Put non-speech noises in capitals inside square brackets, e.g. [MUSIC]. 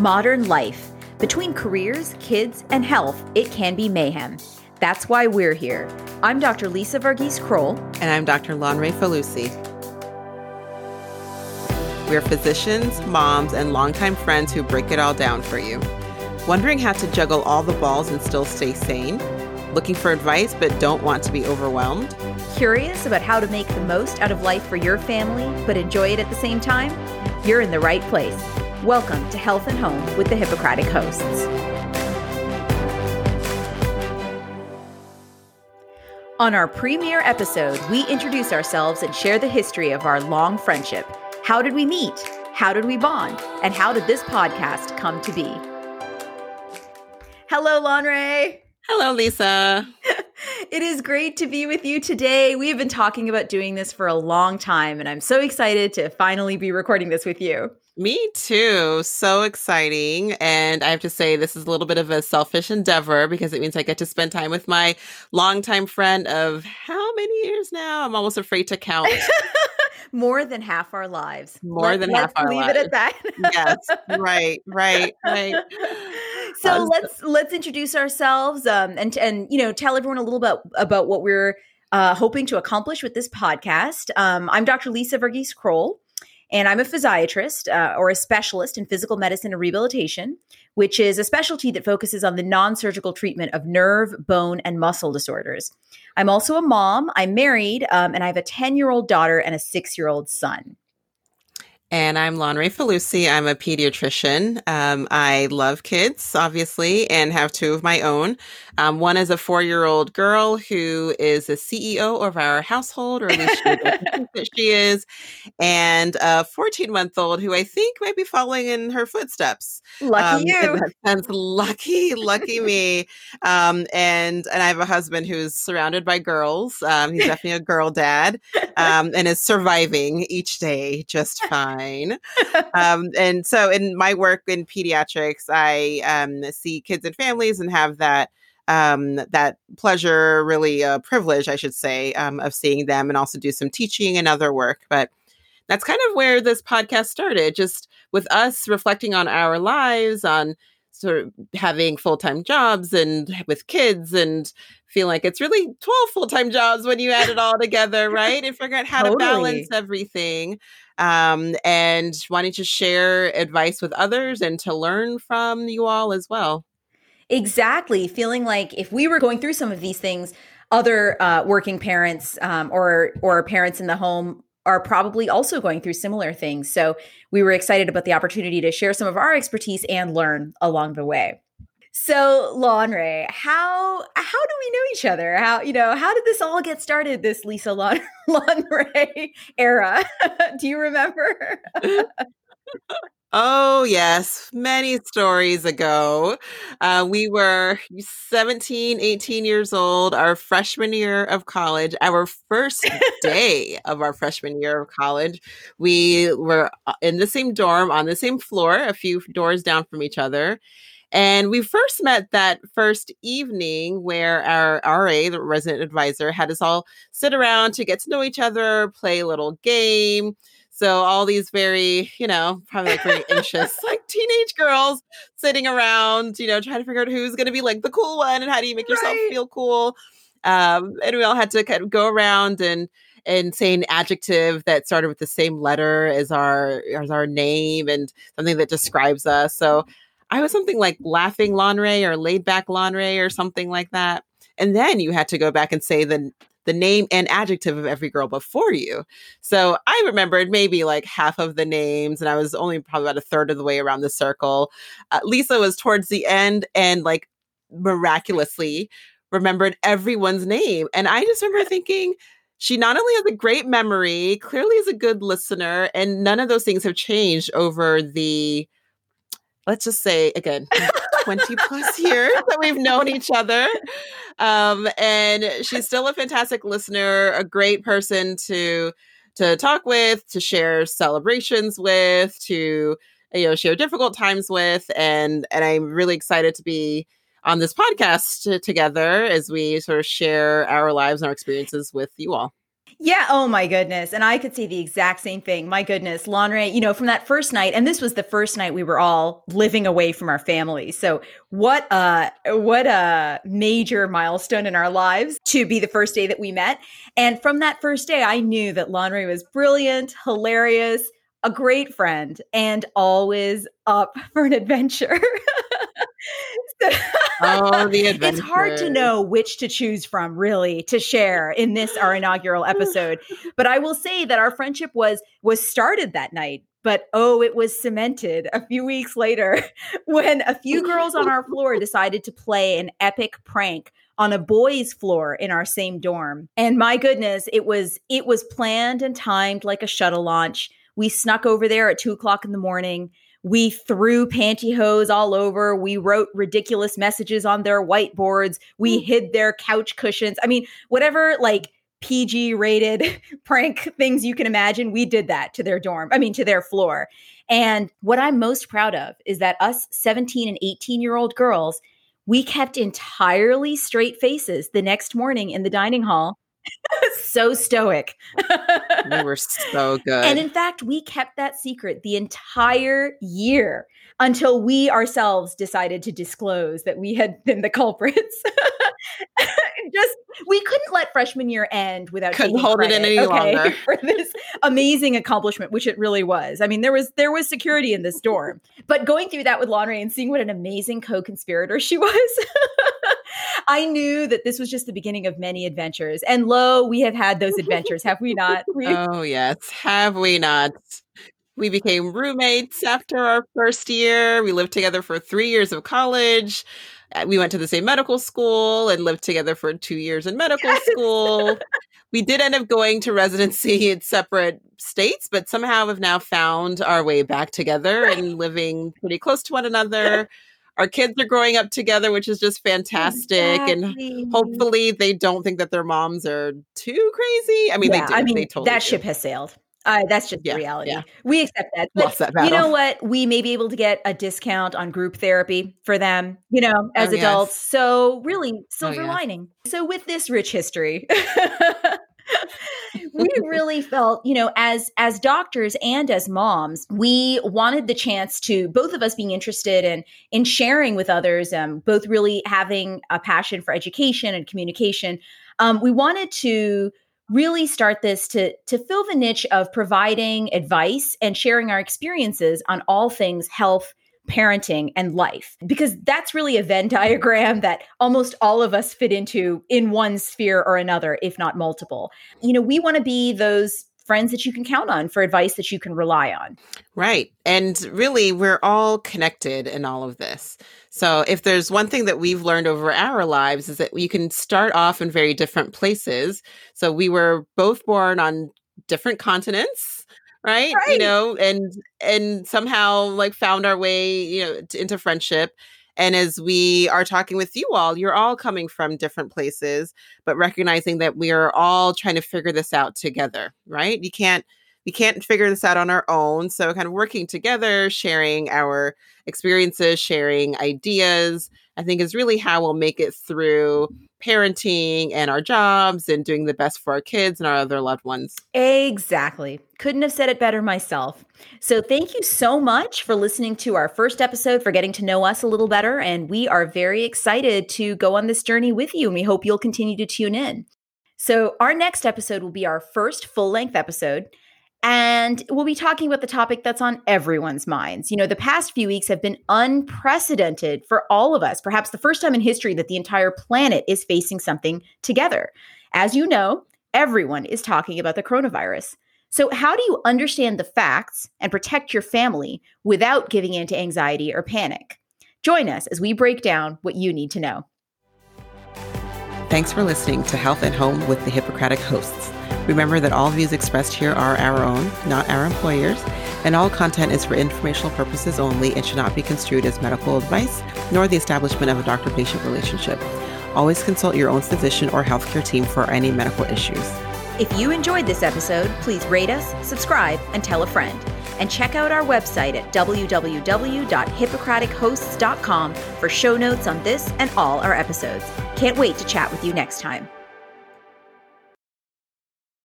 Modern life. Between careers, kids, and health, it can be mayhem. That's why we're here. I'm Dr. Lisa Varghese Kroll. And I'm Dr. Lanre Falusi. We're physicians, moms, and longtime friends who break it all down for you. Wondering how to juggle all the balls and still stay sane? Looking for advice but don't want to be overwhelmed? Curious about how to make the most out of life for your family but enjoy it at the same time? You're in the right place. Welcome to Health and Home with the Hippocratic hosts. On our premiere episode, we introduce ourselves and share the history of our long friendship. How did we meet? How did we bond? And how did this podcast come to be? Hello, Lanre. Hello, Lisa. [LAUGHS] it is great to be with you today. We have been talking about doing this for a long time, and I'm so excited to finally be recording this with you. Me too. So exciting. And I have to say, this is a little bit of a selfish endeavor because it means I get to spend time with my longtime friend of how many years now? I'm almost afraid to count. [LAUGHS] More than half our lives. More Let, than half our leave lives. Leave it at that. yes. Right. Right. Right. [LAUGHS] So um, let's let's introduce ourselves um, and and you know tell everyone a little bit about what we're uh, hoping to accomplish with this podcast. Um, I'm Dr. Lisa Varghese Kroll. And I'm a physiatrist uh, or a specialist in physical medicine and rehabilitation, which is a specialty that focuses on the non surgical treatment of nerve, bone, and muscle disorders. I'm also a mom. I'm married, um, and I have a 10 year old daughter and a six year old son. And I'm Lanre Falusi. I'm a pediatrician. Um, I love kids, obviously, and have two of my own. Um, one is a four year old girl who is a CEO of our household, or at least she, [LAUGHS] that she is, and a 14 month old who I think might be following in her footsteps. Lucky um, you. That's lucky, lucky me. Um, and, and I have a husband who's surrounded by girls. Um, he's definitely a girl dad [LAUGHS] um, and is surviving each day just fine fine. [LAUGHS] um, and so, in my work in pediatrics, I um, see kids and families and have that um, that pleasure, really a uh, privilege, I should say, um, of seeing them and also do some teaching and other work. But that's kind of where this podcast started, just with us reflecting on our lives, on sort of having full time jobs and with kids and feel like it's really 12 full time jobs when you add it all together, [LAUGHS] right? And figure out how totally. to balance everything. Um, and wanting to share advice with others and to learn from you all as well. Exactly. Feeling like if we were going through some of these things, other uh, working parents um, or or parents in the home are probably also going through similar things. So we were excited about the opportunity to share some of our expertise and learn along the way. So, Lanre, how how do we know each other? How you know how did this all get started? This Lisa Lon- Lanre [LAUGHS] era. [LAUGHS] do you remember? [LAUGHS] Oh, yes. Many stories ago. Uh, we were 17, 18 years old, our freshman year of college, our first day of our freshman year of college. We were uh, in the same dorm on the same floor, a few doors down from each other. And we first met that first evening where our RA, the resident advisor, had us all sit around to get to know each other, play a little game so all these very, you know, probably like very anxious, [LAUGHS] like teenage girls sitting around, you know, trying to figure out who's going to be like the cool one and how do you make yourself right. feel cool. Um, and we all had to kind of go around and and say an adjective that started with the same letter as our as our name and something that describes us. So I was something like laughing Lanre or laid back Lanre or something like that. And then you had to go back and say the the name and adjective of every girl before you. So I remembered maybe like half of the names, and I was only probably about a third of the way around the circle. Uh, Lisa was towards the end and like miraculously remembered everyone's name. And I just remember thinking, she not only has a great memory, clearly is a good listener, and none of those things have changed over the, let's just say again, [LAUGHS] 20 plus years that we've known each other. Um, and she's still a fantastic listener, a great person to to talk with, to share celebrations with, to you know share difficult times with, and and I'm really excited to be on this podcast together as we sort of share our lives and our experiences with you all. Yeah. Oh my goodness. And I could see the exact same thing. My goodness. Lanre, you know, from that first night, and this was the first night we were all living away from our families. So what a, what a major milestone in our lives to be the first day that we met. And from that first day, I knew that Lanre was brilliant, hilarious, a great friend, and always up [LAUGHS] for an adventure. [LAUGHS] oh, the adventure. [LAUGHS] It's hard to know which to choose from, really, to share in this our inaugural episode. But I will say that our friendship was was started that night. But oh, it was cemented a few weeks later [LAUGHS] when a few girls on our floor [LAUGHS] decided to play an epic prank on a boys' floor in our same dorm. And my goodness, it was it was planned and timed like a shuttle launch. We snuck over there at two o'clock in the morning we threw pantyhose all over. We wrote ridiculous messages on their whiteboards. We mm. hid their couch cushions. I mean, whatever like PG rated [LAUGHS] prank things you can imagine, we did that to their dorm, I mean, to their floor. And what I'm most proud of is that us 17 and 18 year old girls, we kept entirely straight faces the next morning in the dining hall [LAUGHS] so stoic. we were [LAUGHS] so good. And in fact, we kept that secret the entire year until we ourselves decided to disclose that we had been the culprits. [LAUGHS] Just we couldn't let freshman year end without couldn't hold credit, it in any okay, longer for this amazing accomplishment, which it really was. I mean, there was there was security in this dorm, but going through that with Lanre and seeing what an amazing co-conspirator she was, I knew that this was just the beginning of many adventures. And lo, we have had those [LAUGHS] adventures, have we not? Oh yes, have we not? We became roommates after our first year. We lived together for three years of college. Uh, we went to the same medical school and lived together for two years in medical yes. school. we did end up going to residency [LAUGHS] in separate states, but somehow have now found our way back together and living pretty close to one another. Our kids are growing up together, which is just fantastic. Exactly. And hopefully they don't think that their moms are too crazy. I mean, yeah, they do. I mean, they totally that do. ship has sailed. Uh, that's just yeah, the reality. Yeah. We accept that. But Lost that battle. You know what? We may be able to get a discount on group therapy for them, you know, as oh, adults. Yes. So, really, oh, silver oh, lining. So, with this rich history, [LAUGHS] we really felt, you know, as as doctors and as moms, we wanted the chance to both of us being interested in in sharing with others, um, both really having a passion for education and communication. Um, we wanted to really start this to to fill the niche of providing advice and sharing our experiences on all things health parenting and life because that's really a venn diagram that almost all of us fit into in one sphere or another if not multiple you know we want to be those friends that you can count on for advice that you can rely on. Right. And really, we're all connected in all of this. So, if there's one thing that we've learned over our lives is that you can start off in very different places. So, we were both born on different continents right? right? you know and and somehow like found our way you know into friendship and as we are talking with you all, you're all coming from different places, but recognizing that we are all trying to figure this out together, right? You can't we can't figure this out on our own. So kind of working together, sharing our experiences, sharing ideas, I think is really how we'll make it through parenting and our jobs and doing the best for our kids and our other loved ones. Exactly. Couldn't have said it better myself. So, thank you so much for listening to our first episode, for getting to know us a little better. And we are very excited to go on this journey with you. And we hope you'll continue to tune in. So, our next episode will be our first full length episode. And we'll be talking about the topic that's on everyone's minds. You know, the past few weeks have been unprecedented for all of us, perhaps the first time in history that the entire planet is facing something together. As you know, everyone is talking about the coronavirus. So, how do you understand the facts and protect your family without giving in to anxiety or panic? Join us as we break down what you need to know. Thanks for listening to Health at Home with the Hippocratic hosts. Remember that all views expressed here are our own, not our employers, and all content is for informational purposes only and should not be construed as medical advice nor the establishment of a doctor patient relationship. Always consult your own physician or healthcare team for any medical issues. If you enjoyed this episode, please rate us, subscribe, and tell a friend. And check out our website at www.hippocratichosts.com for show notes on this and all our episodes. Can't wait to chat with you next time.